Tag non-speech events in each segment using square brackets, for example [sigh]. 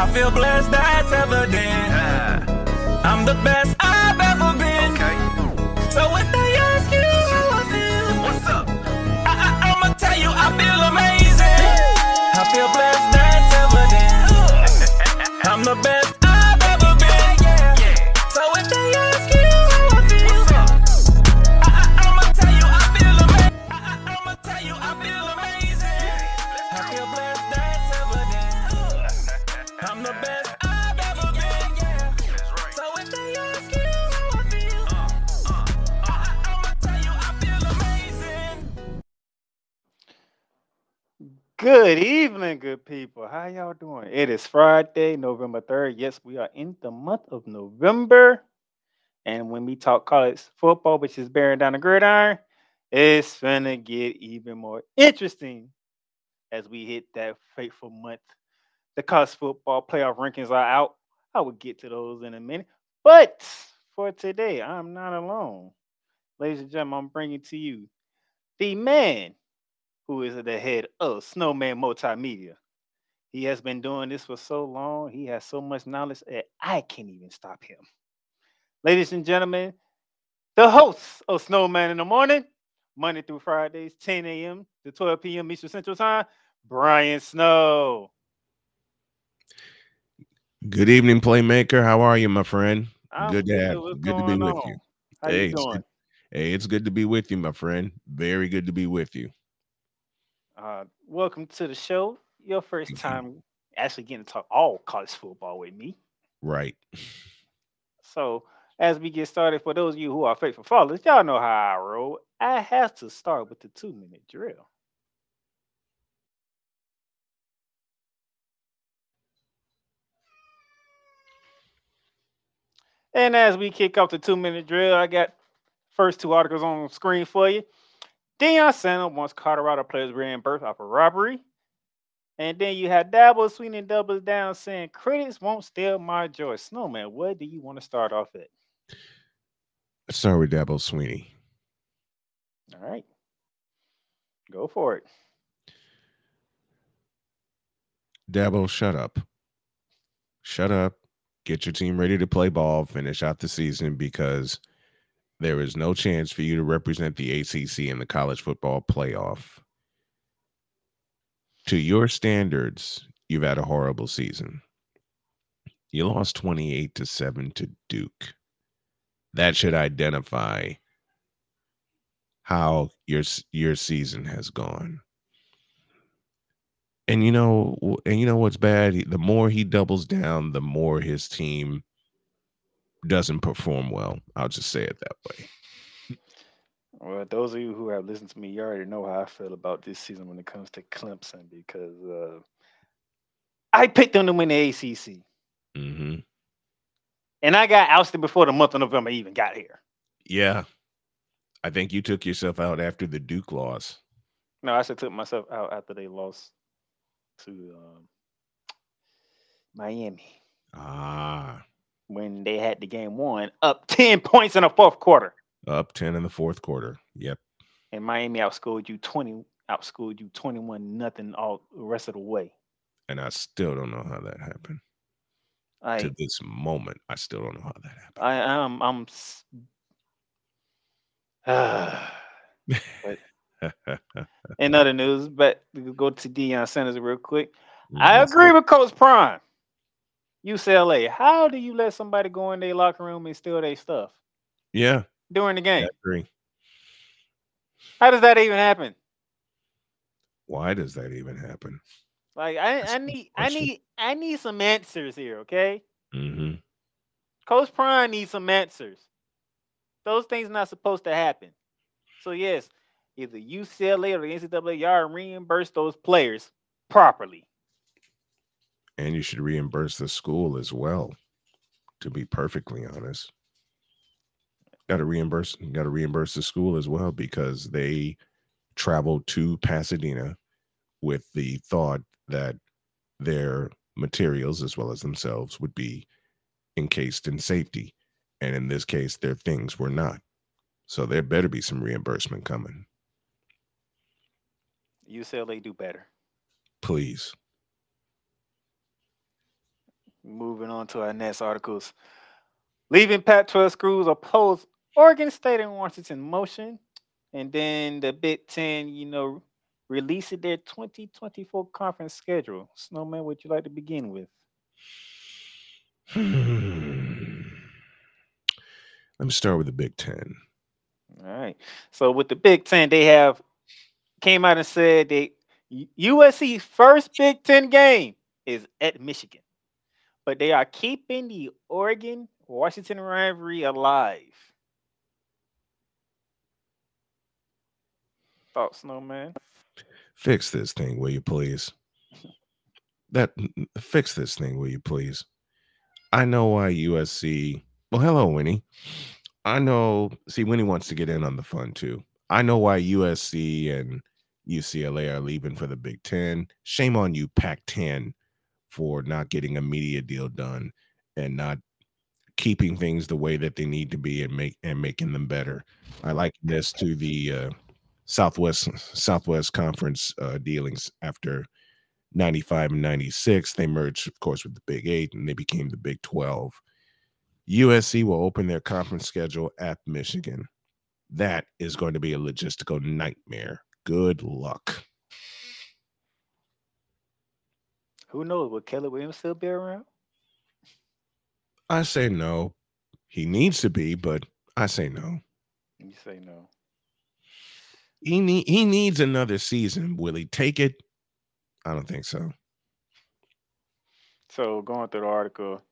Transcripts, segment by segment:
I feel blessed, that's evident. I'm the best I've ever been. Okay. So if Good evening, good people. How y'all doing? It is Friday, November 3rd. Yes, we are in the month of November. And when we talk college football, which is bearing down the gridiron, it's finna get even more interesting as we hit that fateful month. The college football playoff rankings are out. I will get to those in a minute. But for today, I'm not alone. Ladies and gentlemen, I'm bringing to you the man who is the head of Snowman Multimedia. He has been doing this for so long. He has so much knowledge that I can't even stop him. Ladies and gentlemen, the host of Snowman in the Morning, Monday through Fridays, 10 a.m. to 12 p.m. Eastern Central Time, Brian Snow. Good evening, playmaker. How are you, my friend? I'm good to have, good to be going with you. How Hey, you it's good- Hey, it's good to be with you, my friend. Very good to be with you. Uh, welcome to the show. Your first time actually getting to talk all college football with me. Right. So, as we get started, for those of you who are faithful followers, y'all know how I roll. I have to start with the two minute drill. And as we kick off the two minute drill, I got first two articles on screen for you. Deion Sanders wants Colorado players reimbursed off a robbery. And then you had Dabo Swinney doubles down saying critics won't steal my joy. Snowman, what do you want to start off at? Let's start with Dabo Swinney. All right. Go for it. Dabo, shut up. Shut up. Get your team ready to play ball, finish out the season because there is no chance for you to represent the ACC in the college football playoff. To your standards, you've had a horrible season. You lost 28 to 7 to Duke. That should identify how your your season has gone. And you know, and you know what's bad? The more he doubles down, the more his team doesn't perform well. I'll just say it that way. Well, those of you who have listened to me, you already know how I feel about this season when it comes to Clemson because uh, I picked them to win the ACC, hmm and I got ousted before the month of November even got here. Yeah, I think you took yourself out after the Duke loss. No, I should took myself out after they lost to um, Miami Ah, when they had the game one up [laughs] ten points in the fourth quarter, up ten in the fourth quarter. Yep. and Miami outscored you twenty, outscored you twenty one nothing all the rest of the way. And I still don't know how that happened. I to this moment, I still don't know how that happened. I am I'm s- [sighs] but [laughs] in other news, but go to Deion Sanders real quick. I agree with Coach Prime. UCLA, how do you let somebody go in their locker room and steal their stuff Yeah, during the game? agree. How does that even happen? Why does that even happen? Like I, I need I need I need some answers here, okay? Mm-hmm. Coach Prime needs some answers. Those things not supposed to happen. So yes, either UCLA or the NCAA y'all reimburse those players properly. And you should reimburse the school as well. To be perfectly honest, got to reimburse. Got to reimburse the school as well because they traveled to Pasadena with the thought that their materials as well as themselves would be encased in safety, and in this case, their things were not. So there better be some reimbursement coming. UCLA do better. Please. Moving on to our next articles. Leaving Pac 12 schools oppose Oregon State and Washington motion. And then the Big Ten, you know, releasing their 2024 conference schedule. Snowman, would you like to begin with? [sighs] Let me start with the Big Ten. All right. So with the Big Ten, they have came out and said that USC's first Big Ten game is at Michigan, but they are keeping the Oregon Washington rivalry alive. Thoughts, Snowman? Fix this thing, will you please? [laughs] That fix this thing, will you please? I know why USC. Well, hello, Winnie. I know. See, Winnie wants to get in on the fun too. I know why USC and UCLA are leaving for the Big Ten. Shame on you, Pac 10, for not getting a media deal done and not keeping things the way that they need to be and make and making them better. I like this to the uh, Southwest Southwest Conference uh, dealings after 95 and 96. They merged, of course, with the Big Eight and they became the Big 12. USC will open their conference schedule at Michigan. That is going to be a logistical nightmare. Good luck. Who knows? Will Caleb Williams still be around? I say no. He needs to be, but I say no. You say no. He need he needs another season. Will he take it? I don't think so. So going through the article,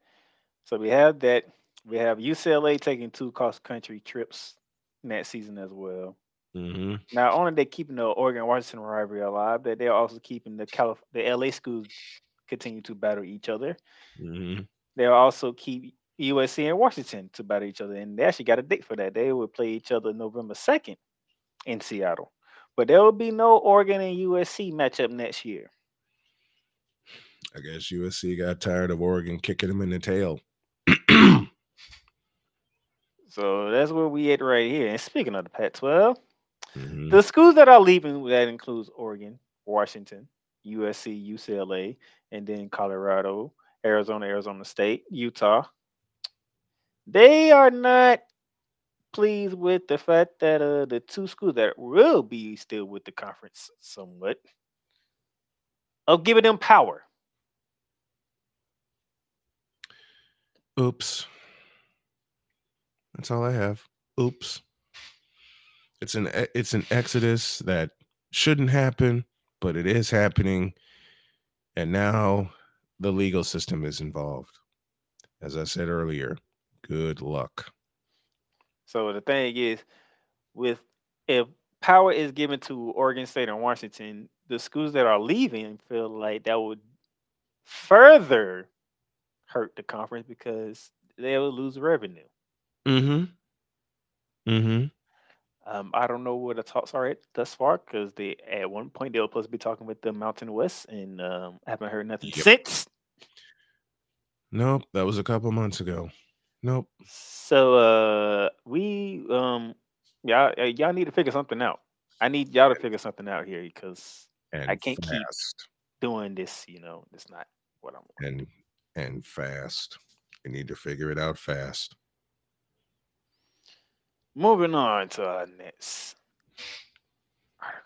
so we have that. We have UCLA taking two cross country trips that season as well. Mm-hmm. Not only they keeping the Oregon Washington rivalry alive, but they're also keeping the Calif- the LA schools continue to battle each other. Mm-hmm. They'll also keep USC and Washington to battle each other, and they actually got a date for that. They will play each other November second in Seattle, but there will be no Oregon and USC matchup next year. I guess USC got tired of Oregon kicking them in the tail. [clears throat] So that's where we at right here. And speaking of the Pac-12, Mhm. the schools that are leaving that includes Oregon, Washington, USC, UCLA, and then Colorado, Arizona, Arizona State, Utah. They are not pleased with the fact that uh, the two schools that will be still with the conference somewhat of giving them power. Oops. That's all I have. Oops. It's an it's an exodus that shouldn't happen, but it is happening. And now the legal system is involved. As I said earlier, good luck. So the thing is, with if power is given to Oregon State and Washington, the schools that are leaving feel like that would further hurt the conference because they will lose revenue. Mm-hmm. Mm-hmm. Um, I don't know where the talks are at thus far because they at one point they were supposed to be talking with the Mountain West and um, haven't heard nothing Yep. since. Nope, that was a couple months ago. Nope. So uh, we um, y'all uh, y'all need to figure something out. I need y'all to figure something out here because And I can't keep- doing this, you know, it's not what I'm. and and fast. You need to figure it out fast. Moving on to our next article.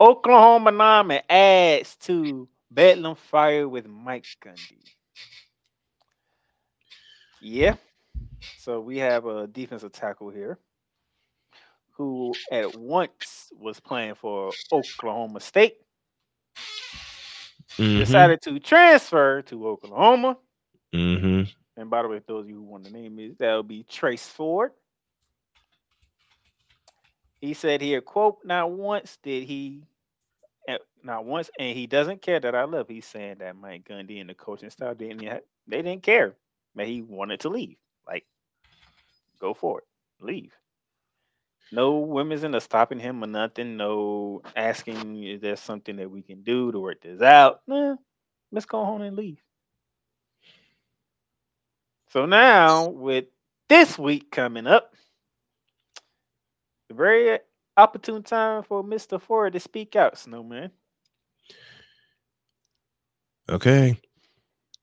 Oklahoma Nami adds to Bedlam fire with Mike Gundy. Yeah. So we have a defensive tackle here who at once was playing for Oklahoma State, Mm-hmm. decided to transfer to Oklahoma. Mm-hmm. And by the way, those of you who want the name is that would be Trace Ford. He said here, quote, not once did he eh, not once, and he doesn't care that I left. He's saying that Mike Gundy and the coaching staff didn't they didn't care. That he wanted to leave. Like, go for it. Leave. No women's in the stopping him or nothing. No asking is there something that we can do to work this out. Nah, let's go home and leave. So now, with this week coming up, very opportune time for Mr. Ford to speak out, Snowman. Okay.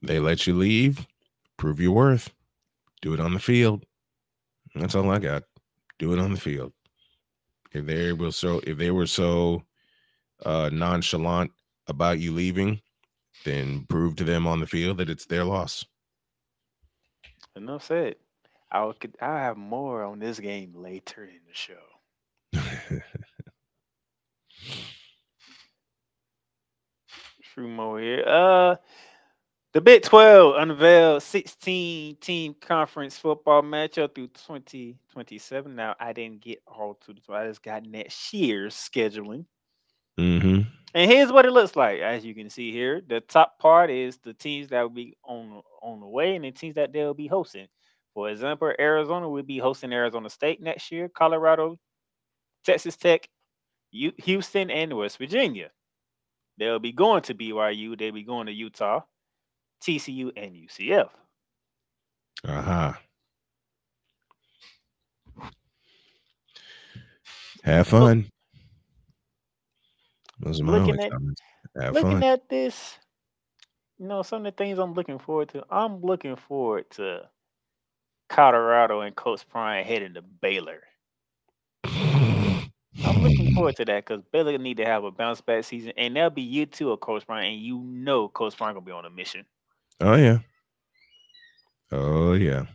They let you leave. Prove your worth. Do it on the field. That's all I got. Do it on the field. If they were so if they were so uh nonchalant about you leaving, then prove to them on the field that it's their loss. Enough said. I'll I'll have more on this game later in the show. [laughs] Few more here. Uh, the Big 12 unveiled 16 team conference football matchup through 2027. Now, I didn't get all to the I just got next year's scheduling. mm-hmm. And here's what it looks like. As you can see here, the top part is the teams that will be on on the way and the teams that they'll be hosting. For example, Arizona will be hosting Arizona State next year, Colorado, Texas Tech, Houston, and West Virginia. They'll be going to BYU. They'll be going to Utah, TCU, and UCF. Uh-huh. Have fun. Those are my Looking only at- comments. Have looking fun. at this, you know, some of the things I'm looking forward to. I'm looking forward to Colorado and Coach Prime heading to Baylor. I'm looking forward [laughs] to that because Baylor need to have a bounce back season, and that'll be year two of Coach Prime, and you know Coach Prime gonna be on a mission. Oh yeah. Oh yeah.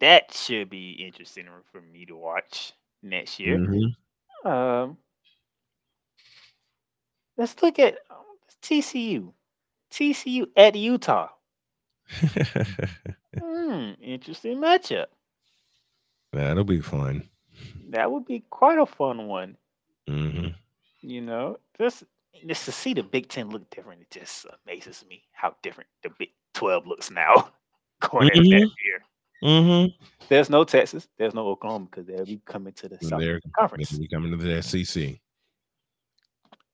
That should be interesting for me to watch next year. Mhm. Um, let's look at um, TCU. TCU at Utah. [laughs] Hmm, interesting matchup. That'll be fun. That would be quite a fun one. hmm You know, just just to see the Big Ten look different, it just amazes me how different the Big Twelve looks now. [laughs] Going into that year, Mm-hmm. there's no Texas, there's no Oklahoma because they'll be coming to the South They're Conference. They'll be coming to the SEC.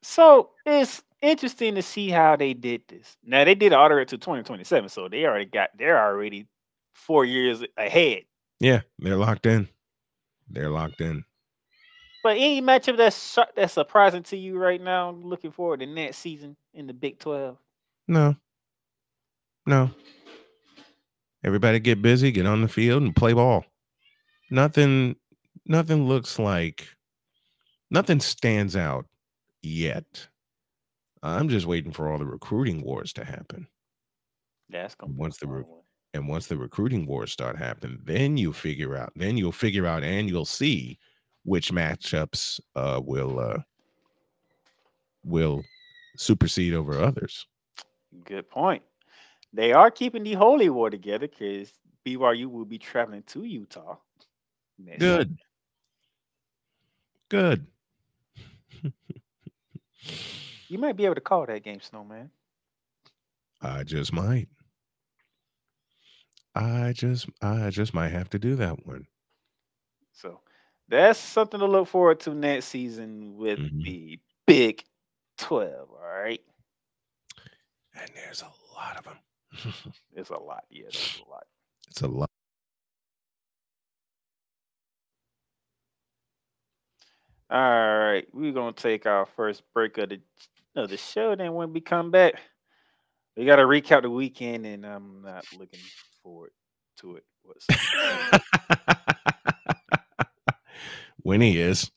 So it's interesting to see how they did this. Now they did order it to 2027, so they already got they're already four years ahead. Yeah, they're locked in. They're locked in. But any matchup that's that's surprising to you right now, looking forward to next season in the Big 12. No. No. Everybody get busy, get on the field and play ball. Nothing nothing looks like nothing stands out yet. I'm just waiting for all the recruiting wars to happen. That's gonna Once the re- And once the recruiting wars start happening, then you figure out, then you'll figure out and you'll see which matchups uh will uh will supersede over others. Good point. They are keeping the Holy War together because BYU will be traveling to Utah. Good. year. Good. You might be able to call that game, Snowman. I just might. I just I just might have to do that one. So that's something to look forward to next season with Mhm. the Big 12. All right. And there's a lot of [laughs] them. It's a lot. Yeah, that's a lot. it's a lot. All right. We're going to take our first break of the, of the show. Then when we come back, we got to recap the weekend, and I'm not looking forward to it. whatsoever. [laughs] when he is.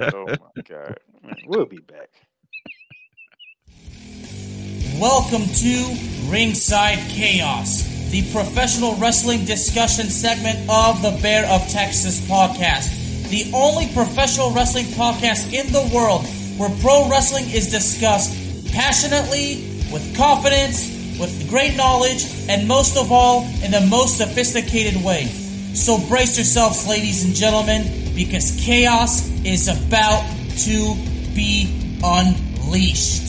oh, my God. We'll be back. Welcome to Ringside Chaos, the professional wrestling discussion segment of the Bear of Texas podcast. The only professional wrestling podcast in the world where pro wrestling is discussed passionately, with confidence, with great knowledge, and most of all, in the most sophisticated way. So brace yourselves, ladies and gentlemen, because chaos is about to be unleashed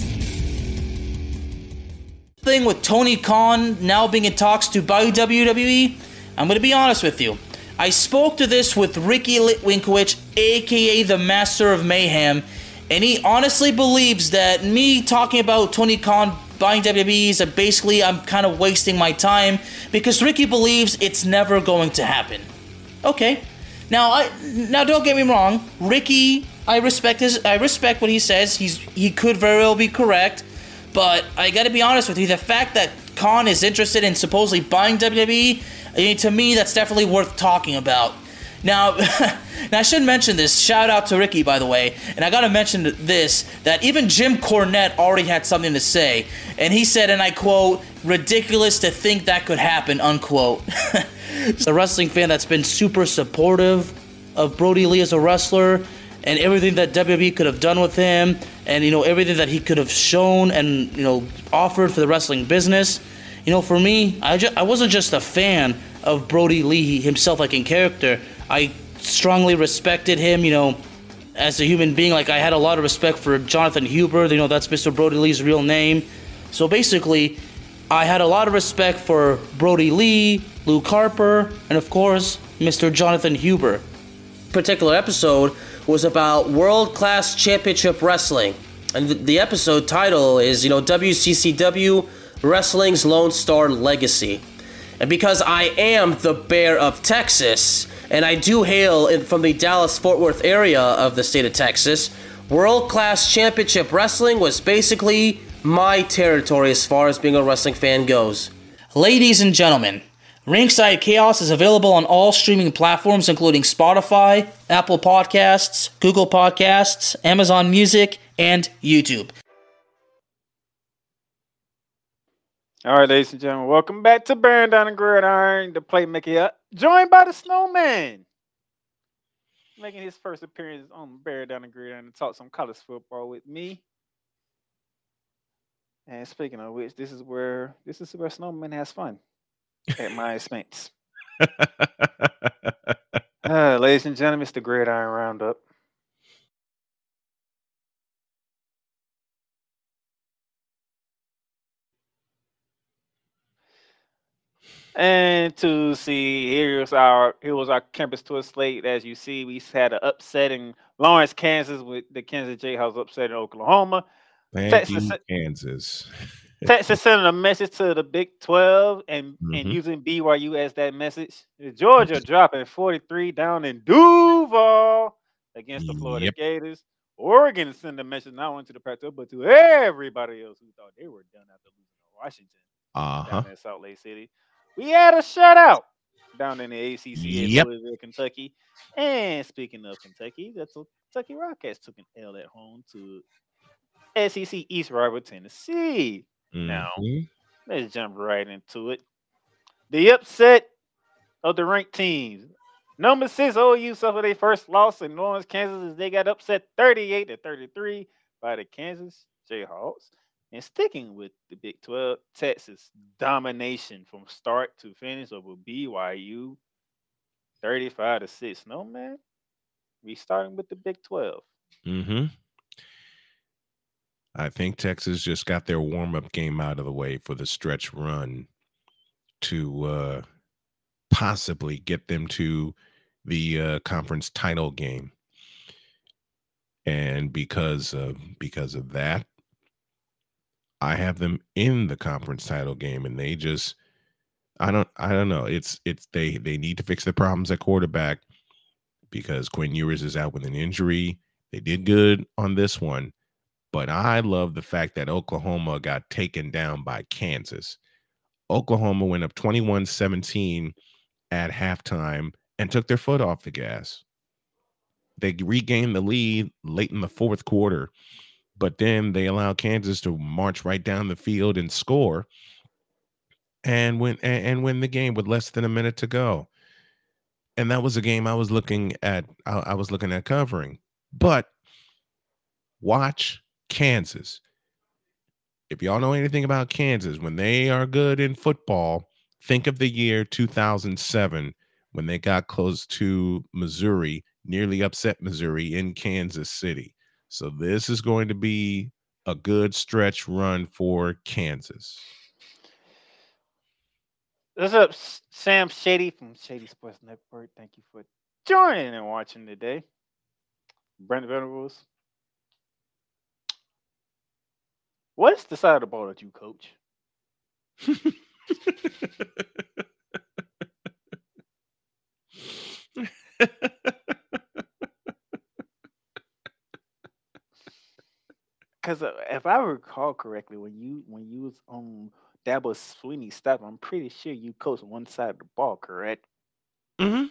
thing with Tony Khan now being in talks to buy WWE, I'm going to be honest with you. I spoke to this with Ricky Litwinkowicz, aka the Master of Mayhem, and he honestly believes that me talking about Tony Khan buying WWE is basically I'm kind of wasting my time because Ricky believes it's never going to happen. Okay. Now I now don't get me wrong, Ricky, I respect his I respect what he says. He's he could very well be correct. But I gotta be honest with you, the fact that Khan is interested in supposedly buying WWE, I mean, to me, that's definitely worth talking about. Now, [laughs] now I should mention this. Shout out to Ricky, by the way. And I gotta mention this that even Jim Cornette already had something to say, and he said, and I quote, "Ridiculous to think that could happen." Unquote. [laughs] a wrestling fan that's been super supportive of Brodie Lee as a wrestler and everything that WWE could have done with him, and you know everything that he could have shown and you know offered for the wrestling business. You know, for me, I just, I wasn't just a fan of Brodie Lee himself, like in character. I strongly respected him. You know, as a human being, like I had a lot of respect for Jonathan Huber. You know, that's Mr. Brodie Lee's real name. So basically, I had a lot of respect for Brodie Lee, Luke Harper, and of course, Mr. Jonathan Huber. Particular episode was about World Class Championship Wrestling. And the episode title is, you know, WCCW Wrestling's Lone Star Legacy. And because I am the Bear of Texas, and I do hail in, from the Dallas Fort Worth area of the state of Texas, World Class Championship Wrestling was basically my territory as far as being a wrestling fan goes. Ladies and gentlemen, Ringside Chaos is available on all streaming platforms, including Spotify, Apple Podcasts, Google Podcasts, Amazon Music, and YouTube. All right, ladies and gentlemen, welcome back to Bearing Down the Gridiron, the Playmaker, up, joined by the Snowman, making his first appearance on Bearing Down the Gridiron to talk some college football with me. And speaking of which, this is where this is where Snowman has fun at my [laughs] expense. Uh, ladies and gentlemen, it's the Gridiron Roundup. And to see, here's our here was our campus tour slate. As you see, we had an upsetting Lawrence, Kansas, with the Kansas Jayhawks upset in Oklahoma. Thank Texas- you, Kansas. Texas sending a message to the Big 12 and, and Mhm. using BYU as that message. Georgia dropping 43 down in Duval against the Florida Yep. Gators. Oregon sending a message not only to the Pac 12, but to everybody else who thought they were done after losing to Washington Uh huh. down in Salt Lake City. We had a shutout down in the ACC in Yep. Louisville, Kentucky. And speaking of Kentucky, the Kentucky Rockets took an L at home to SEC East rival Tennessee. Now, Mhm. Let's jump right into it. The upset of the ranked teams. Number six, OU suffered their first loss in Lawrence, Kansas, as they got upset 38 to 33 by the Kansas Jayhawks. And sticking with the Big 12, Texas domination from start to finish over BYU 35 to 6. No, man. We starting with the Big 12. Mm-hmm. I think Texas just got their warm up game out of the way for the stretch run to uh, possibly get them to the uh, conference title game. And because of because of that, I have them in the conference title game, and they just I don't I don't know. It's it's they they need to fix the problems at quarterback because Quinn Ewers is out with an injury. They did good on this one, but I love the fact that Oklahoma got taken down by Kansas. Oklahoma went up 21 17 at halftime and took their foot off the gas. They regained the lead late in the fourth quarter, but then they allowed Kansas to march right down the field and score and win and, and win the game with less than a minute to go. And that was a game I was looking at I, I was looking at covering. But watch Kansas. If y'all know anything about Kansas, when they are good in football, think of the year 2007 when they got close to Missouri, nearly upset Missouri in Kansas City. So this is going to be a good stretch run for Kansas. What's up, Sam Shady from Shady Sports Network? Thank you for joining and watching today. Brent Venables. What is the side of the ball that you coach? [laughs] Because if I recall correctly, when you when you was on Dabo Swinney stuff, I'm pretty sure you coached one side of the ball, correct? Mm-hmm.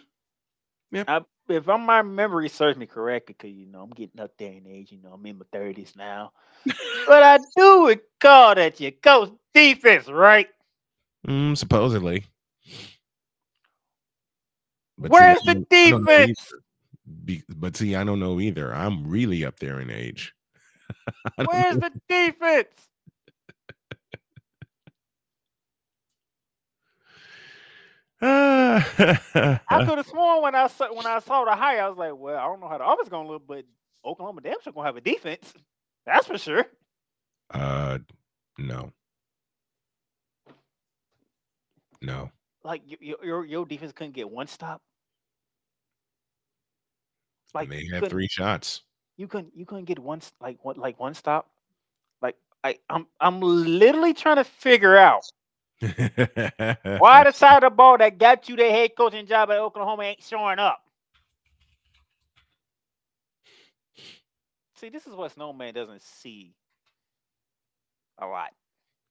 I, if I'm, my memory serves me correctly, because you know I'm getting up there in age, you know I'm in my thirties now, [laughs] but I do recall that you coach defense, right? Mm, supposedly. But Where's I the don't- I don't know defense? Be- but see, I don't know either. I'm really up there in age. [laughs] Where's the defense? I could have sworn when I saw when I saw the high, I was like, well, I don't know how the offense gonna look, but Oklahoma damn sure gonna have a defense. That's for sure. uh, no, no. Like y- y- your your defense couldn't get one stop. Like, Like they couldn't- three shots. You couldn't you couldn't get one like one like one stop. Like I I'm I'm literally trying to figure out [laughs] why the side of the ball that got you the head coaching job at Oklahoma ain't showing up. See, this is what Snowman doesn't see a lot.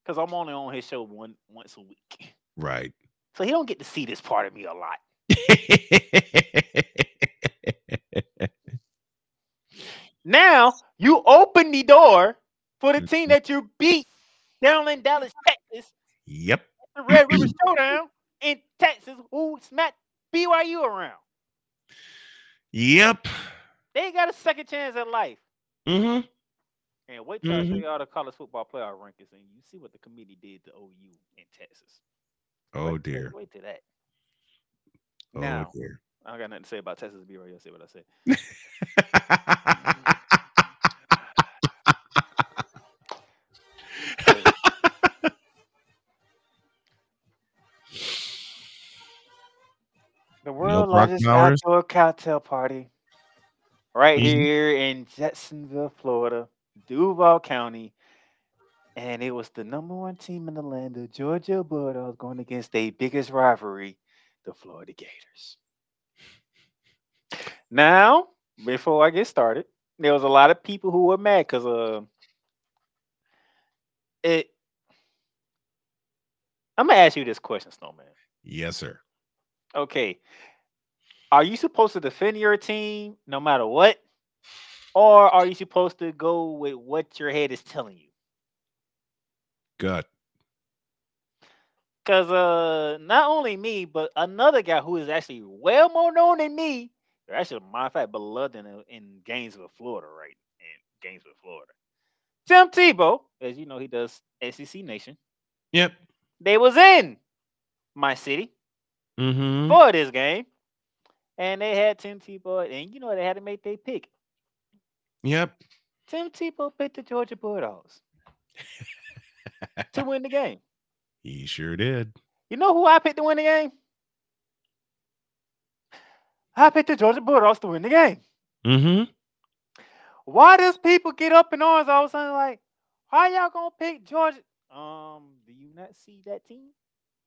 Because I'm only on his show one once a week. right. So he don't get to see this part of me a lot. [laughs] Now you open the door for the team that you beat down in Dallas, Texas, yep. the Red River [clears throat] Showdown in Texas, who smacked BYU around. Yep. They got a second chance at life. Mm-hmm. And wait till I show Mhm. y'all the college football playoff rankings, and you see what the committee did to OU in Texas. Oh Wait- dear. Wait, till that. Oh now, dear. I don't got nothing to say about Texas. Be right. You'll say what I said. [laughs] Brock largest outdoor cocktail party right Mhm. here in Jacksonville, Florida, Duval County. And it was the number one team in the land, the Georgia Bulldogs, going against their biggest rivalry, the Florida Gators. Now, before I get started, there was a lot of people who were mad because uh, it. I'm gonna ask you this question, Snowman. yes, sir. Okay. Are you supposed to defend your team no matter what? Or are you supposed to go with what your head is telling you? Gut. Because uh not only me, but another guy who is actually well more known than me, or actually, matter of fact, beloved in, in Gainesville, Florida, right? In Gainesville, Florida. Tim Tebow, as you know, he does SEC Nation. Yep. They was in my city Mm-hmm. for this game. And they had Tim Tebow, and you know they had to make their pick. Yep. Tim Tebow picked the Georgia Bulldogs to win the game. [laughs] He sure did. You know who I picked to win the game? I picked the Georgia Bulldogs to win the game. Mm-hmm. Why does people get up in arms all of a sudden like, how y'all gonna pick Georgia? Um, do you not see that team?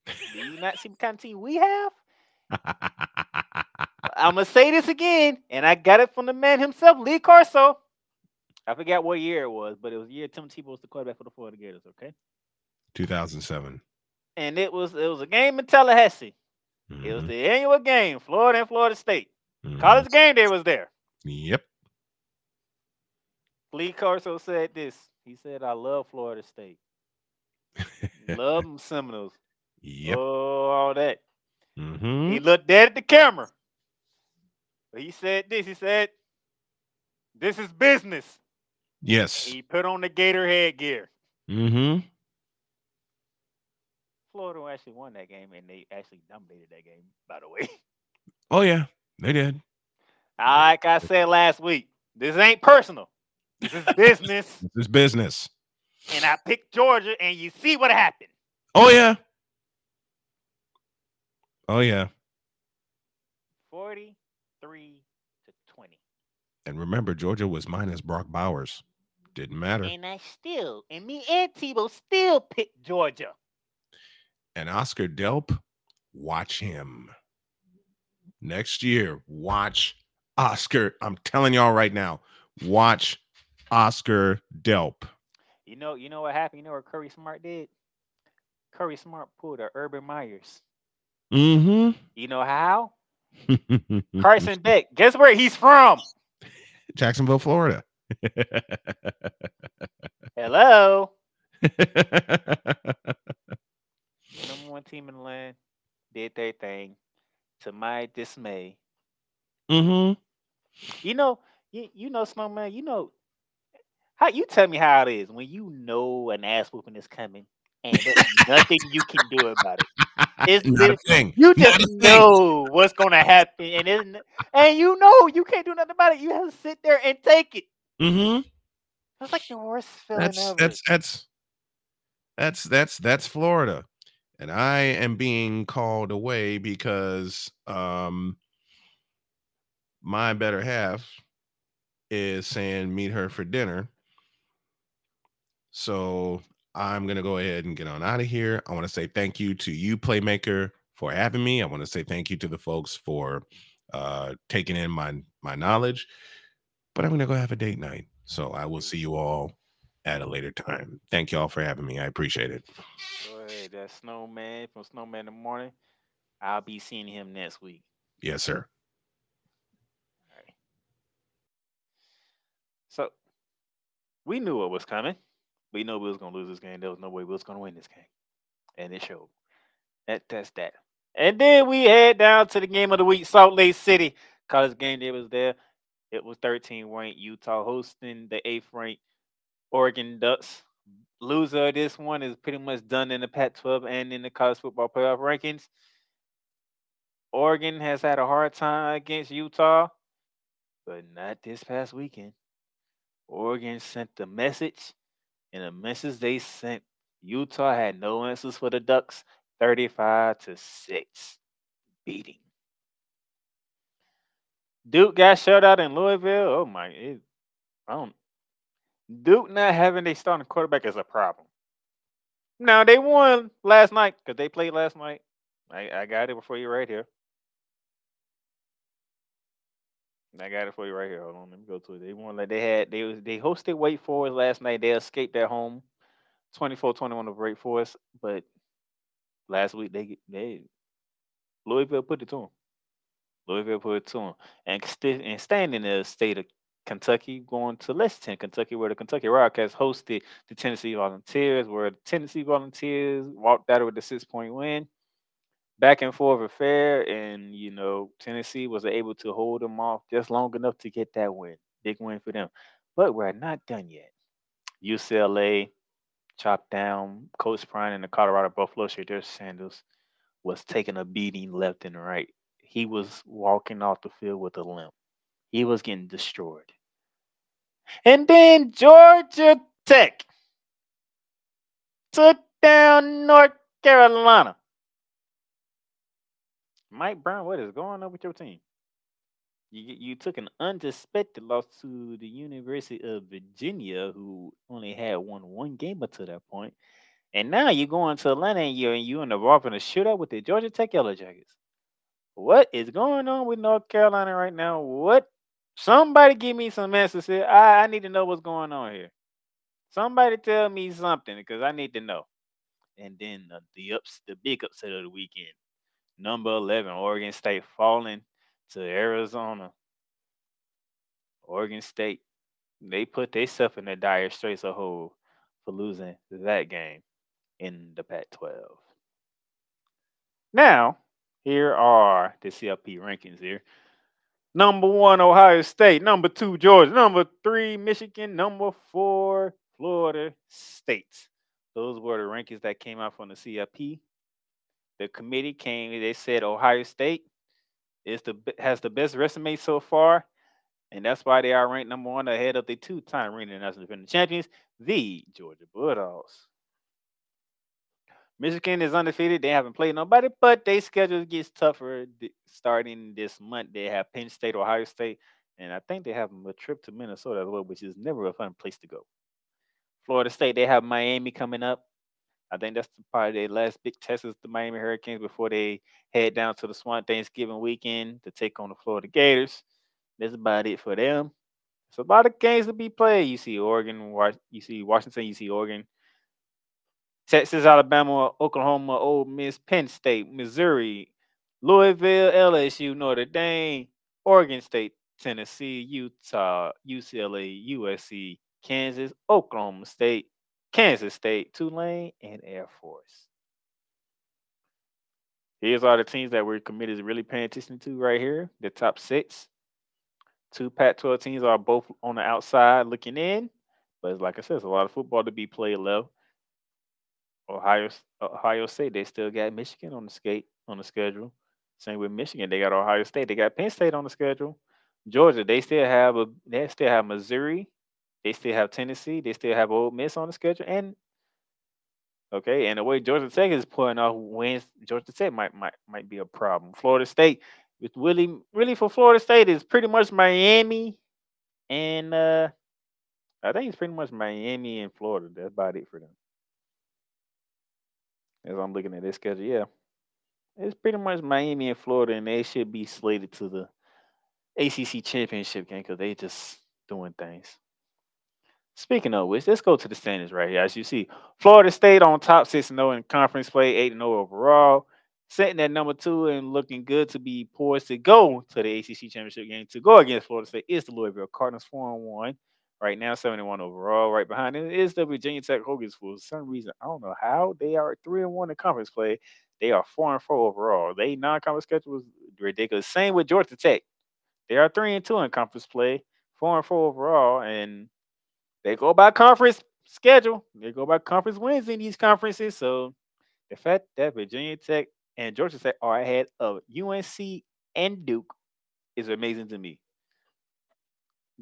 Do you not see the kind of team we have? [laughs] I'm gonna say this again, and I got it from the man himself, Lee Corso. I forgot what year it was, but it was the year Tim Tebow was the quarterback for the Florida Gators. Okay, 2007. and it was it was a game in Tallahassee. It was Mhm. the annual game, Florida and Florida State. Mhm. College game day was there. Yep. Lee Corso said this. He said, "I love Florida State. [laughs] love them Seminoles. Yep. Oh, all that." Mm-hmm. He looked dead at the camera. He said this. He said, "This is business." Yes. He put on the Gator headgear. Mm-hmm. Florida actually won that game, and they actually dominated that game. By the way, [laughs] Oh yeah, they did. like I said last week, this ain't personal. This is business, [laughs] This is business. and I picked Georgia, and you see what happened. Oh yeah. Oh yeah. Twenty, And remember, Georgia was minus Brock Bowers. Didn't matter. and I still, and me and Tebow still picked Georgia. And Oscar Delp, watch him. Next year, watch Oscar. I'm telling y'all right now, watch Oscar Delp. You know, you know what happened. You know what Kirby Smart did? Kirby Smart pulled a Urban Meyers. Mm-hmm. You know how? [laughs] Carson Beck. Guess where he's from? Jacksonville, Florida. Hello. [laughs] Number one team in the land did their thing. To my dismay. mm-hmm. You know, you, you know, Snowman, you know how you tell me how it is when you know an ass whooping is coming and there's [laughs] nothing you can do about it. It's Not a thing. you just a thing. know what's gonna happen, and and you know you can't do nothing about it. You have to sit there and take it. Mm-hmm. That's like the worst feeling That's ever. that's that's that's that's that's Florida. And I am being called away because um my better half is saying meet her for dinner. So I'm gonna go ahead and get on out of here. I want to say thank you to you, Playmaker, for having me. I want to say thank you to the folks for uh taking in my my knowledge. But I'm gonna go have a date night. So I will see you all at a later time. Thank you all for having me. I appreciate it. Ahead, that snowman from Snowman in the morning. I'll be seeing him next week. Yes, sir. So we knew what was coming. We knew we was gonna lose this game. There was no way we was gonna win this game. And it showed. That that's that. And then we head down to the game of the week, Salt Lake City. College game day was there. It was 13 ranked Utah hosting the eighth ranked Oregon Ducks. Loser of this one is pretty much done in the Pac-12 and in the college football playoff rankings. Oregon has had a hard time against Utah, but not this past weekend. Oregon sent the message, and the message they sent, Utah had no answers for the Ducks, 35 to 6 beating. Duke got shut out in Louisville. Oh my, it, I don't. Duke not having a starting quarterback is a problem. Now they won last night because they played last night. I, I got it before you right here. I got it for you right here. Hold on, let me go to it. They won like they had they was they hosted Wake Forest last night. They escaped at home, 24-21 over Wake Forest. But last week they they Louisville put it to them. Louisville put it to them. And st- and staying in the state of Kentucky, going to Lexington, Kentucky, where the Kentucky Wildcats hosted the Tennessee Volunteers, where the Tennessee Volunteers walked out with a six point win back and forth affair, and you know Tennessee was able to hold them off just long enough to get that win. Big win for them. But we're not done yet. UCLA chopped down Coach Prime and the Colorado Buffalo Shedeur Sanders was taking a beating left and right. He was walking off the field with a limp. He was getting destroyed. And then Georgia Tech took down North Carolina. Mack Brown, what is going on with your team? You you took an unexpected loss to the University of Virginia, who only had won one game up to that point, and now you're going to Atlanta and you're you involved in a shootout with the Georgia Tech Yellow Jackets. What is going on with North Carolina right now? What? Somebody give me some answers here. I, I need to know what's going on here. Somebody tell me something because I need to know. And then uh, the ups, the big upset of the weekend. Number 11, Oregon State falling to Arizona. Oregon State, they put themselves in the dire straits of hole for losing that game in the Pac 12. Now, here are the CFP rankings here. Number one, Ohio State. Number two, Georgia. Number three, Michigan. Number four, Florida State. Those were the rankings that came out from the CFP. The committee came, they said Ohio State is the has the best resume so far, and that's why they are ranked number one ahead of the two-time reigning national defending champions, the Georgia Bulldogs. Michigan is undefeated. They haven't played nobody, but their schedule gets tougher starting this month. They have Penn State, Ohio State, and I think they have a trip to Minnesota as well, which is never a fun place to go. Florida State, they have Miami coming up. I think that's probably their last big test is the Miami Hurricanes before they head down to the Swamp Thanksgiving weekend to take on the Florida Gators. That's about it for them. It's a lot of games to be played. You see Oregon, you see Washington, you see Oregon. Texas, Alabama, Oklahoma, Ole Miss, Penn State, Missouri, Louisville, LSU, Notre Dame, Oregon State, Tennessee, Utah, UCLA, USC, Kansas, Oklahoma State, Kansas State, Tulane, and Air Force. Here's all the teams that we're committed to really paying attention to right here. The top six. Two Pac 12 teams are both on the outside looking in. But like I said, it's a lot of football to be played left. Ohio Ohio State, they still got Michigan on the skate on the schedule. Same with Michigan. They got Ohio State. They got Penn State on the schedule. Georgia, they still have a they still have Missouri. They still have Tennessee. They still have Ole Miss on the schedule. And okay, and the way Georgia Tech is pulling off wins, Georgia Tech might might might be a problem. Florida State, with really really for Florida State is pretty much Miami and uh I think it's pretty much Miami and Florida. That's about it for them. As I'm looking at this schedule, yeah. It's pretty much Miami and Florida, and they should be slated to the ACC championship game because they just doing things. Speaking of which, let's go to the standings right here. As you see, Florida State on top 6 0 in conference play, 8 0 overall, sitting at number two and looking good to be poised to go to the ACC championship game. To go against Florida State is the Louisville Cardinals 4 1. Right now, 71 overall. Right behind it is the Virginia Tech Hokies. For some reason, I don't know how they are 3 and 1 in conference play. They are 4 and 4 overall. They non conference schedule was ridiculous. Same with Georgia Tech. They are 3 and 2 in conference play, 4 and 4 overall. And they go by conference schedule. They go by conference wins in these conferences. So the fact that Virginia Tech and Georgia Tech are ahead of UNC and Duke is amazing to me.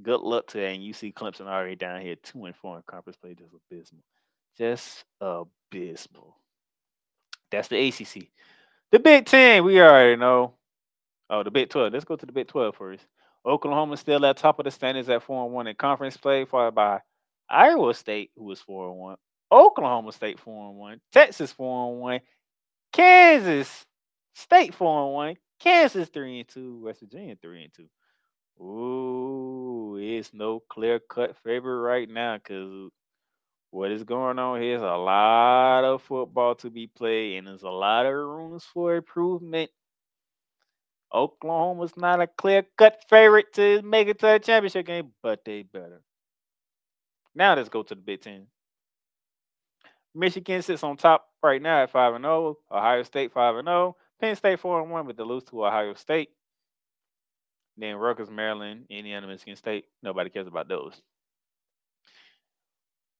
Good luck to. And you see Clemson already down here two and four in conference play. Just abysmal. Just abysmal. That's the ACC. The Big Ten, we already know. Oh, the Big 12. Let's go to the Big 12 first. Oklahoma still at top of the standings at 4 and 1 in conference play, followed by Iowa State, who was 4 and 1. Oklahoma State 4 and 1. Texas 4 and 1. Kansas State 4 and 1. Kansas 3 and 2. West Virginia 3 and 2. Ooh, it's no clear cut favorite right now because what is going on here is a lot of football to be played and there's a lot of rooms for improvement. Oklahoma's not a clear cut favorite to make it to the championship game, but they better. Now let's go to the Big Ten. Michigan sits on top right now at 5 and 0. Ohio State 5 and 0. Penn State 4 and 1 with the lose to Ohio State. Then Rutgers, Maryland, Indiana, Michigan State. Nobody cares about those.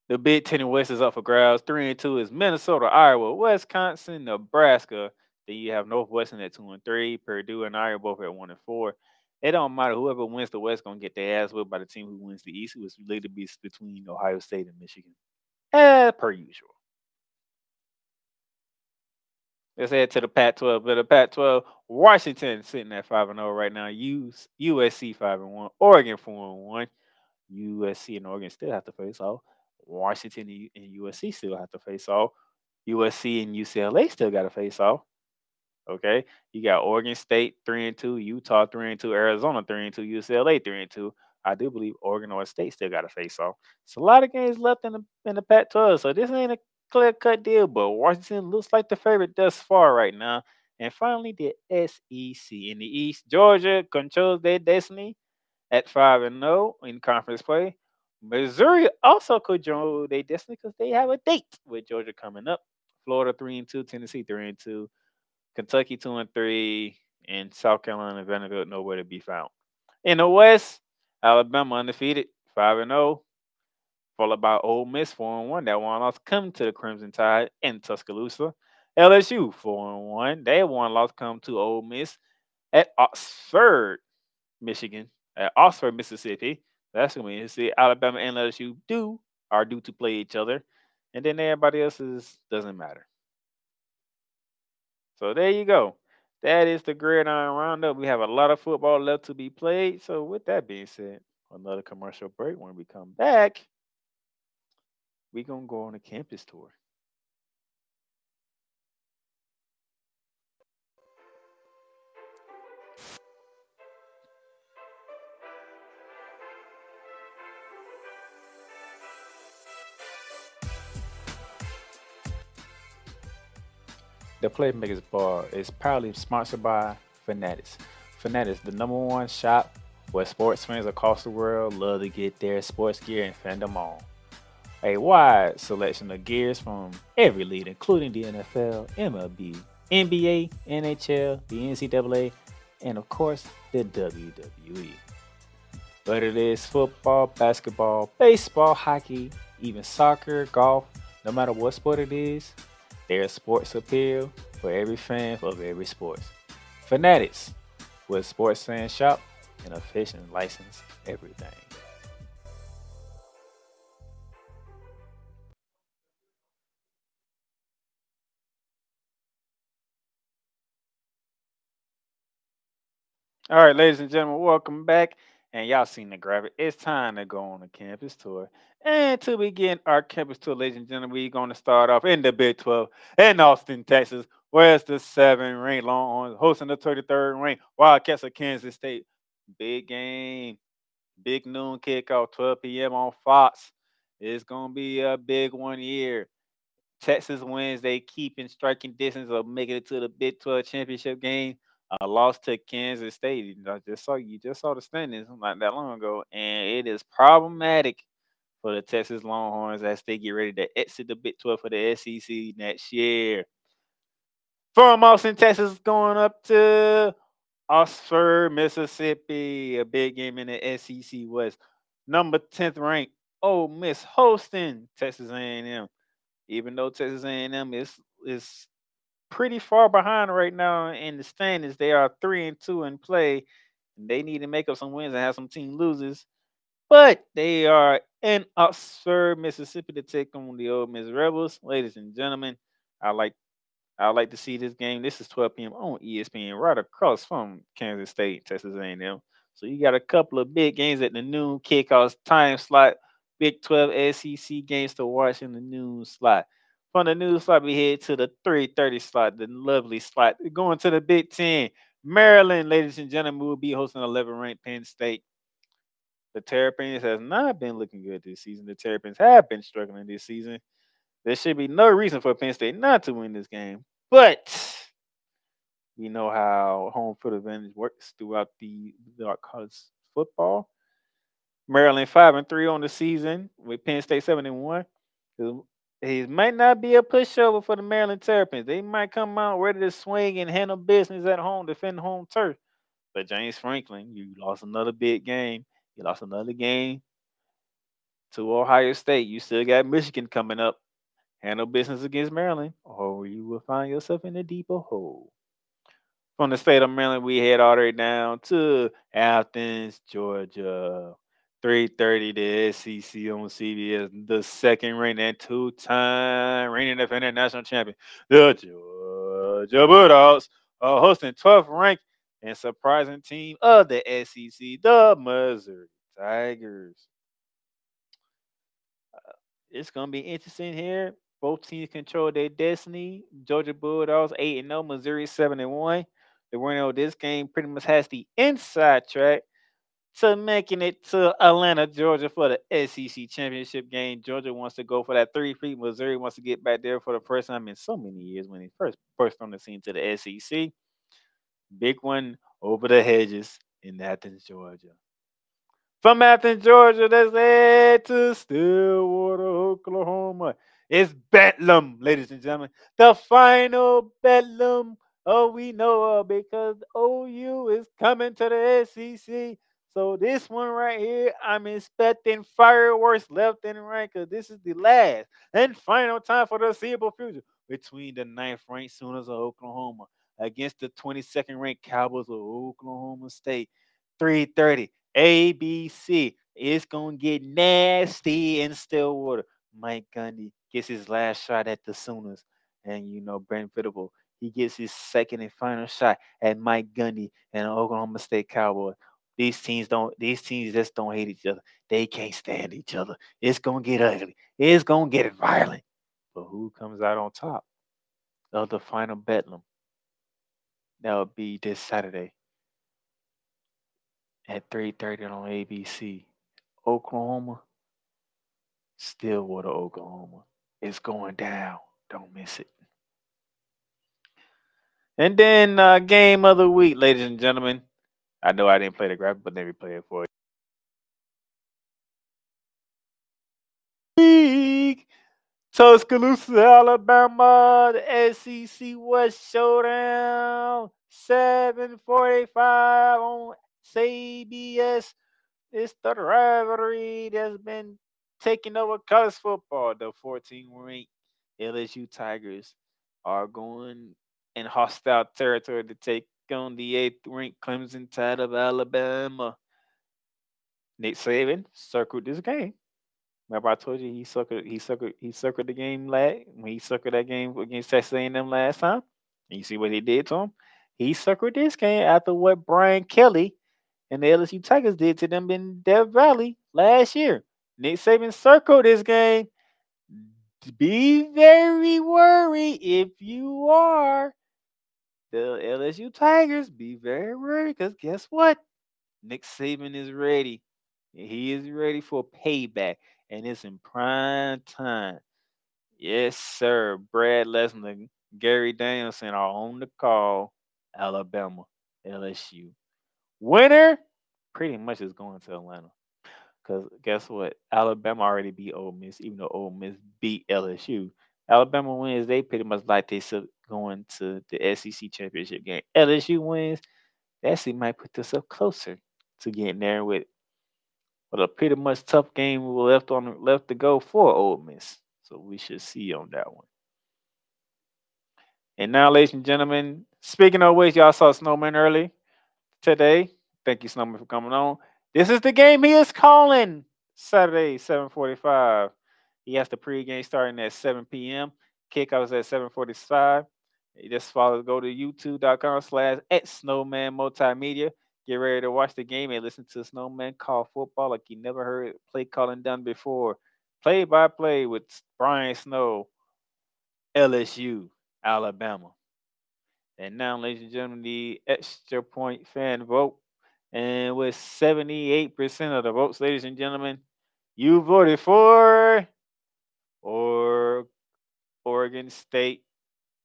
The Big Ten West is up for grabs. Three and two is Minnesota, Iowa, Wisconsin, Nebraska. Then you have Northwestern at two and three. Purdue and Iowa both at one and four. It don't matter. Whoever wins the West gonna get their ass whipped by the team who wins the East, who is related be between Ohio State and Michigan. As per usual. Let's head to the Pac-12. But the Pac-12, Washington sitting at five and zero right now. USC five and one. Oregon four and one. USC and Oregon still have to face off. Washington and USC still have to face off. USC and UCLA still got to face off. Okay, you got Oregon State three and two, Utah three and two, Arizona three and two, UCLA three and two. I do believe Oregon or State still got to face off. It's a lot of games left in the in the Pac-12, so this ain't a clear cut deal. But Washington looks like the favorite thus far right now. And finally, the SEC in the East, Georgia controls their destiny at five and zero in conference play. Missouri also could join their destiny because they have a date with Georgia coming up. Florida three and two, Tennessee three and two, Kentucky two and three, and South Carolina and Vanderbilt nowhere to be found. In the West, Alabama undefeated, five and zero, followed by Ole Miss four and one. That one loss come to the Crimson Tide in Tuscaloosa. LSU four and one. They one loss come to Ole Miss at Oxford, Michigan, at Oxford, Mississippi. That's gonna be see Alabama and LSU do are due to play each other, and then everybody else is doesn't matter. So there you go. That is the gridiron roundup. We have a lot of football left to be played. So with that being said, another commercial break. When we come back, we're gonna go on a campus tour. The Playmakers Bar is proudly sponsored by Fanatics. Fanatics, the number one shop where sports fans across the world love to get their sports gear and fandom on. A wide selection of gears from every league, including the NFL, MLB, NBA, NHL, the NCAA, and of course, the WWE. Whether it is football, basketball, baseball, hockey, even soccer, golf, no matter what sport it is, there's sports appeal for every fan of every sport. Fanatics, where sports fan shop and official license everything. All right, ladies and gentlemen, welcome back. And y'all seen the graphic. It's time to go on a campus tour. And to begin our campus tour, ladies and gentlemen, we're going to start off in the Big 12 in Austin, Texas, where it's the seven ring Longhorns hosting the 33rd ring Wildcats of Kansas State. Big game, big noon kickoff, 12 p.m. on Fox. It's going to be a big one here. Texas wins. They keep in striking distance of making it to the Big 12 championship game uh, lost to Kansas State. Know, just saw you just saw the standings not that long ago, and it is problematic for the Texas Longhorns as they get ready to exit the Big 12 for the SEC next year. From Austin, Texas, going up to Oxford, Mississippi, a big game in the SEC West. Number 10th ranked Ole Miss hosting Texas A&M. Even though Texas A&M is is pretty far behind right now in the standings. They are three and two in play. They need to make up some wins and have some team loses. But they are in Oxford, Mississippi to take on the Ole Miss Rebels. Ladies and gentlemen, I like I like to see this game. This is 12 p.m. on ESPN, right across from Kansas State, Texas A&M. So you got a couple of big games at the noon kickoff time slot. Big 12 SEC games to watch in the noon slot. From the news slot, we head to the 3:30 slot, the lovely slot. Going to the Big Ten. Maryland, ladies and gentlemen, will be hosting 11 ranked Penn State. The Terrapins has not been looking good this season. The Terrapins have been struggling this season. There should be no reason for Penn State not to win this game. But we know how home field advantage works throughout the, the college football. Maryland five and three on the season with Penn State seven and one. He might not be a pushover for the Maryland Terrapins. They might come out ready to swing and handle business at home, defend home turf. But James Franklin, you lost another big game. You lost another game to Ohio State. You still got Michigan coming up. Handle business against Maryland, or you will find yourself in a deeper hole. From the state of Maryland, we head all the way down to Athens, Georgia. 3:30 the SEC on CBS, the second reigning and two-time reigning defending national champion, the Georgia Bulldogs, uh, hosting 12th ranked and surprising team of the SEC, the Missouri Tigers. Uh, it's gonna be interesting here. Both teams control their destiny. Georgia Bulldogs 8 and 0, Missouri 7 and 1. The winner of this game pretty much has the inside track to making it to Atlanta, Georgia for the SEC championship game. Georgia wants to go for that three-peat. Missouri wants to get back there for the first time in so many years when he first burst on the scene to the SEC. Big one over the hedges in Athens, Georgia. From Athens, Georgia, let's head to Stillwater, Oklahoma. It's Bedlam, ladies and gentlemen. The final Bedlam oh we know because OU is coming to the SEC so this one right here, I'm expecting fireworks left and right because this is the last and final time for the foreseeable future between the ninth ranked Sooners of Oklahoma against the 22nd ranked Cowboys of Oklahoma State. 3:30 ABC. It's gonna get nasty in Stillwater. Mike Gundy gets his last shot at the Sooners, and you know Brent Venables. He gets his second and final shot at Mike Gundy and Oklahoma State Cowboys. These teams don't. These teams just don't hate each other. They can't stand each other. It's gonna get ugly. It's gonna get violent. But who comes out on top of the final bedlam? That'll be this Saturday at 3:30 on ABC. Oklahoma, Stillwater, Oklahoma. It's going down. Don't miss it. And then uh, game of the week, ladies and gentlemen. I know I didn't play the graphic, but let me play it for you. Week. Tuscaloosa, Alabama, the SEC West Showdown, 745 on CBS. It's the rivalry that's been taking over college football. The 14 ranked LSU Tigers are going in hostile territory to take on the eighth ranked Crimson Tide of Alabama. Nick Saban circled this game. Remember I told you he suckered he suckered he suckered the game last when he suckered that game against Texas A&M last time. And you see what he did to him? He suckered this game after what Brian Kelly and the LSU Tigers did to them in Death Valley last year. Nick Saban circled this game. Be very worried if you are the LSU Tigers. Be very worried because guess what? Nick Saban is ready. He is ready for payback, and it's in prime time. Yes, sir. Brad Nessler, Gary Danielson are on the call. Alabama, LSU. Winner pretty much is going to Atlanta. Because guess what? Alabama already beat Ole Miss, even though Ole Miss beat LSU. Alabama wins, they pretty much like they still going to the SEC championship game. LSU wins, actually might put this up closer to getting there with with a pretty much tough game left on left to go for Ole Miss. So we should see on that one. And now, ladies and gentlemen, speaking of which, y'all saw Snowman early today. Thank you, Snowman, for coming on. This is the game he is calling Saturday, 745. He has the pregame starting at 7 p.m. Kickoff is at 745. You just follow, go to youtube.com slash at snowman multimedia. Get ready to watch the game and listen to Snowman call football like you never heard play calling done before. Play by play with Brian Snow, LSU, Alabama. And now, ladies and gentlemen, the extra point fan vote. And with 78% of the votes, ladies and gentlemen, you voted for or Oregon State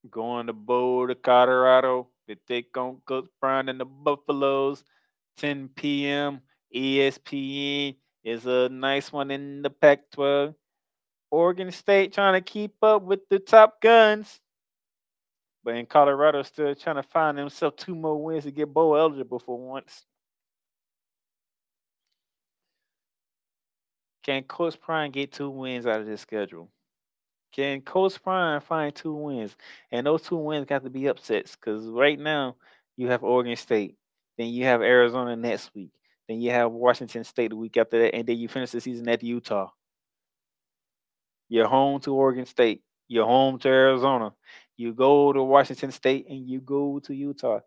going to Boulder, Colorado to take on Coach Prime and the Buffaloes. 10 p.m. ESPN is a nice one in the Pac 12. Oregon State trying to keep up with the top guns. But in Colorado, still trying to find themselves two more wins to get bowl eligible for once. Can Coach Prime get two wins out of this schedule? Can Coach Prime find two wins? And those two wins got to be upsets because right now you have Oregon State, then you have Arizona next week, then you have Washington State the week after that, and then you finish the season at Utah. You're home to Oregon State. You're home to Arizona. You go to Washington State and you go to Utah.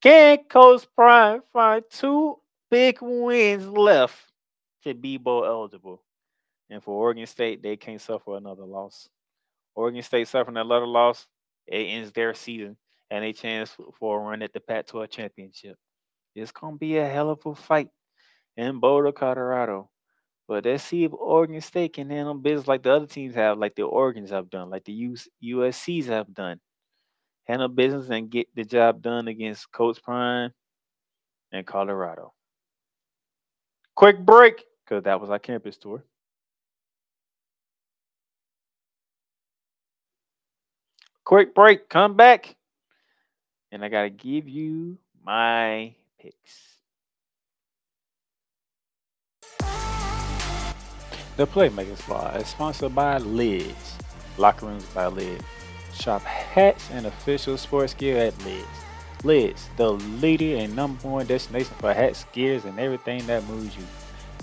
Can Coach Prime find two big wins left to be bowl eligible? And for Oregon State, they can't suffer another loss. Oregon State suffering another loss, it ends their season and a chance for a run at the Pac 12 championship. It's to be a hell of a fight in Boulder, Colorado. But let's see if Oregon State can handle business like the other teams have, like the Oregons have done, like the US, USCs have done. Handle business and get the job done against Coach Prime and Colorado. Quick break, because that was our campus tour. Quick break, come back. And I got to give you my picks. The Playmaker Spa is sponsored by Lids, Locker Rooms by Lids. Shop hats and official sports gear at Lids. Lids, the leader and number one destination for hats, gears, and everything that moves you.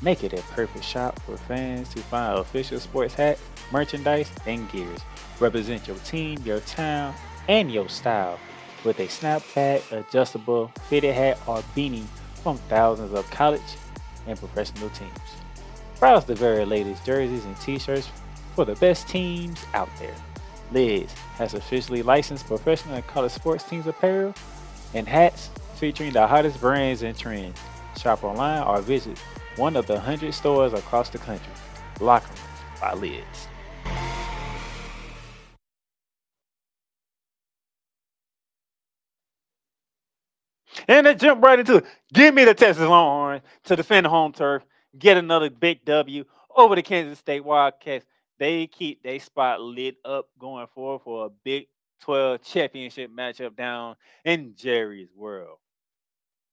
Make it a perfect shop for fans to find official sports hats, merchandise, and gears. Represent your team, your town, and your style with a snapback, adjustable, fitted hat, or beanie from thousands of college and professional teams. Browse the very latest jerseys and t-shirts for the best teams out there. Lids has officially licensed professional and college sports teams apparel and hats featuring the hottest brands and trends. Shop online or visit one of the 100 stores across the country. Locker Rooms by Lids. And they jump right into it. Give me the Texas Longhorns to defend the home turf, get another big W over the Kansas State Wildcats. They keep they spot lit up going forward for a Big 12 championship matchup down in Jerry's world.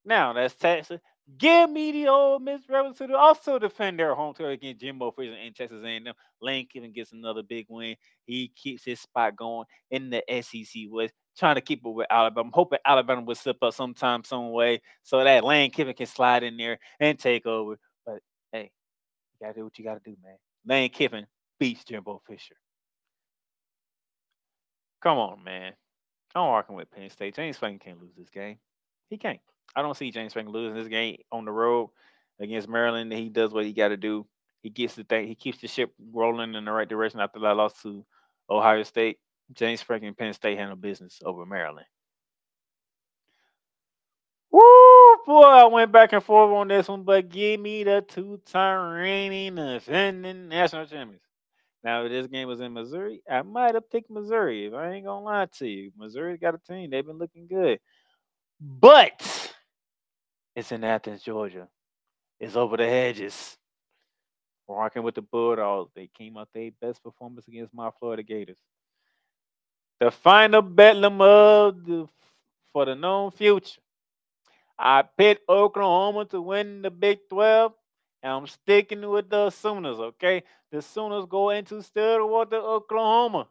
Now that's Texas. Give me the Ole Miss Rebels to also defend their home turf against Jimbo Fisher and Texas A&M. Lane Kiffin gets another big win. He keeps his spot going in the SEC West, trying to keep it with Alabama. I'm hoping Alabama will slip up sometime, some way, so that Lane Kiffin can slide in there and take over. But hey, you gotta do what you gotta do, man. Lane Kiffin beats Jimbo Fisher. Come on, man. I'm working with Penn State. James Franklin can't lose this game. He can't. I don't see James Franklin losing this game on the road against Maryland. He does what he got to do. He gets the thing. He keeps the ship rolling in the right direction after that loss to Ohio State. James Franklin Penn State handle business over Maryland. Woo, boy, I went back and forth on this one, but give me the two-time reigning defending national champions. Now, if this game was in Missouri, I might have picked Missouri. If I ain't gonna lie to you, Missouri's got a team. They've been looking good, but it's in Athens, Georgia. It's over the hedges. Rocking with the Bulldogs. They came out their best performance against my Florida Gators. The final bedlam of the for the known future. I picked Oklahoma to win the Big 12, and I'm sticking with the Sooners, okay? The Sooners go into Stillwater, Oklahoma.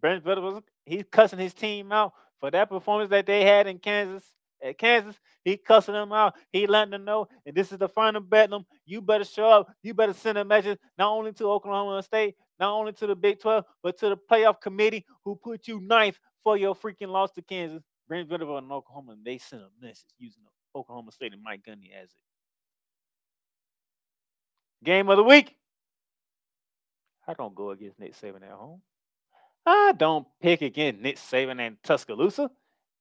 Brent Venables, he's cussing his team out for that performance that they had in Kansas. At Kansas, he cussing them out. He letting them know, and this is the final bedlam. You better show up. You better send a message not only to Oklahoma State, not only to the Big 12, but to the playoff committee who put you ninth for your freaking loss to Kansas. Brent and Oklahoma, and they sent a message using Oklahoma State and Mike Gundy as it. Game of the week. I don't go against Nick Saban at home. I don't pick against Nick Saban and Tuscaloosa.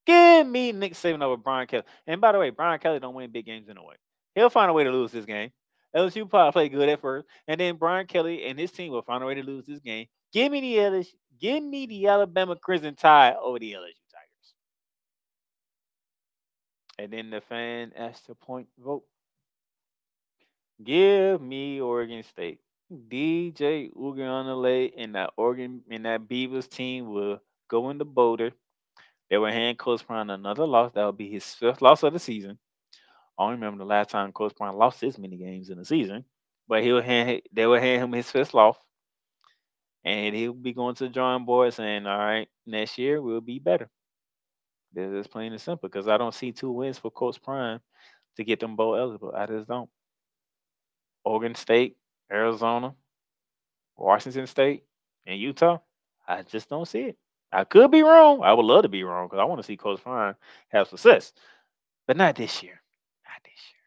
Give me Nick Saban over Brian Kelly. And by the way, Brian Kelly don't win big games anyway. He'll find a way to lose this game. LSU probably played good at first, and then Brian Kelly and his team will find a way to lose this game. Give me the LSU, give me the Alabama Crimson Tide over the LSU Tigers. And then the fan asked to point vote. Give me Oregon State. DJ Uiagalelei and that Oregon and that Beavers team will go in the Boulder. They were hand Coach Prime another loss. That will be his fifth loss of the season. I don't remember the last time Coach Prime lost this many games in the season, but he'll hand they will hand him his fifth loss, and he'll be going to the drawing board saying, "All right, next year we'll be better." This is plain and simple because I don't see two wins for Coach Prime to get them bowl eligible. I just don't. Oregon State, Arizona, Washington State, and Utah. I just don't see it. I could be wrong. I would love to be wrong because I want to see Coach Prime have success, but not this year. Not this year.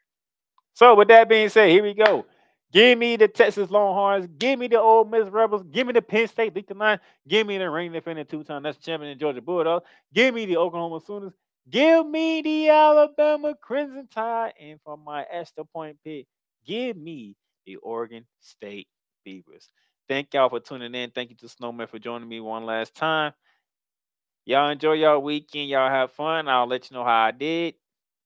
So, with that being said, here we go. Give me the Texas Longhorns. Give me the Ole Miss Rebels. Give me the Penn State League Nine. Give me the reigning defending two-time that's champion in Georgia Bulldogs. Give me the Oklahoma Sooners. Give me the Alabama Crimson Tide. And for my extra point pick, give me the Oregon State Beavers. Thank y'all for tuning in. Thank you to Snowman for joining me one last time. Y'all enjoy y'all weekend. Y'all have fun. I'll let you know how I did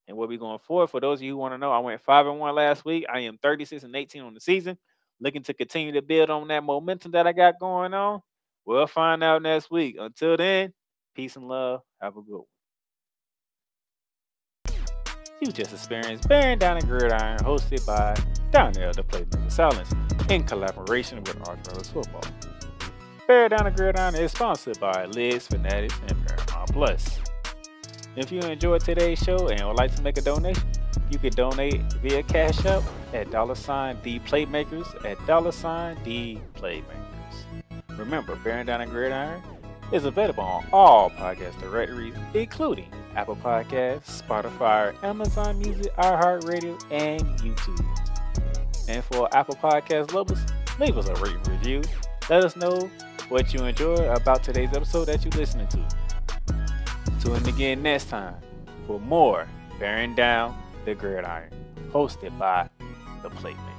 and we'll be going forward. For those of you who want to know, I went five and one last week. I am 36 and 18 on the season. Looking to continue to build on that momentum that I got going on. We'll find out next week. Until then, peace and love. Have a good one. You just experienced Bearing Down and Gridiron, hosted by Donnell, the Playmaker Silence, in collaboration with Arthur's Football. Bear Down and Gridiron is sponsored by Lids Fanatics and Paramount Plus. If you enjoyed today's show and would like to make a donation, you can donate via Cash App at dollar sign D Playmakers at dollar sign D Playmakers. Remember, Bearing Down and Gridiron is available on all podcast directories, including Apple Podcasts, Spotify, Amazon Music, iHeartRadio, and YouTube. And for Apple Podcast lovers, leave us a rating review. Let us know what you enjoy about today's episode that you're listening to. Tune in again next time for more Bearing Down the Gridiron, hosted by the Playmaker.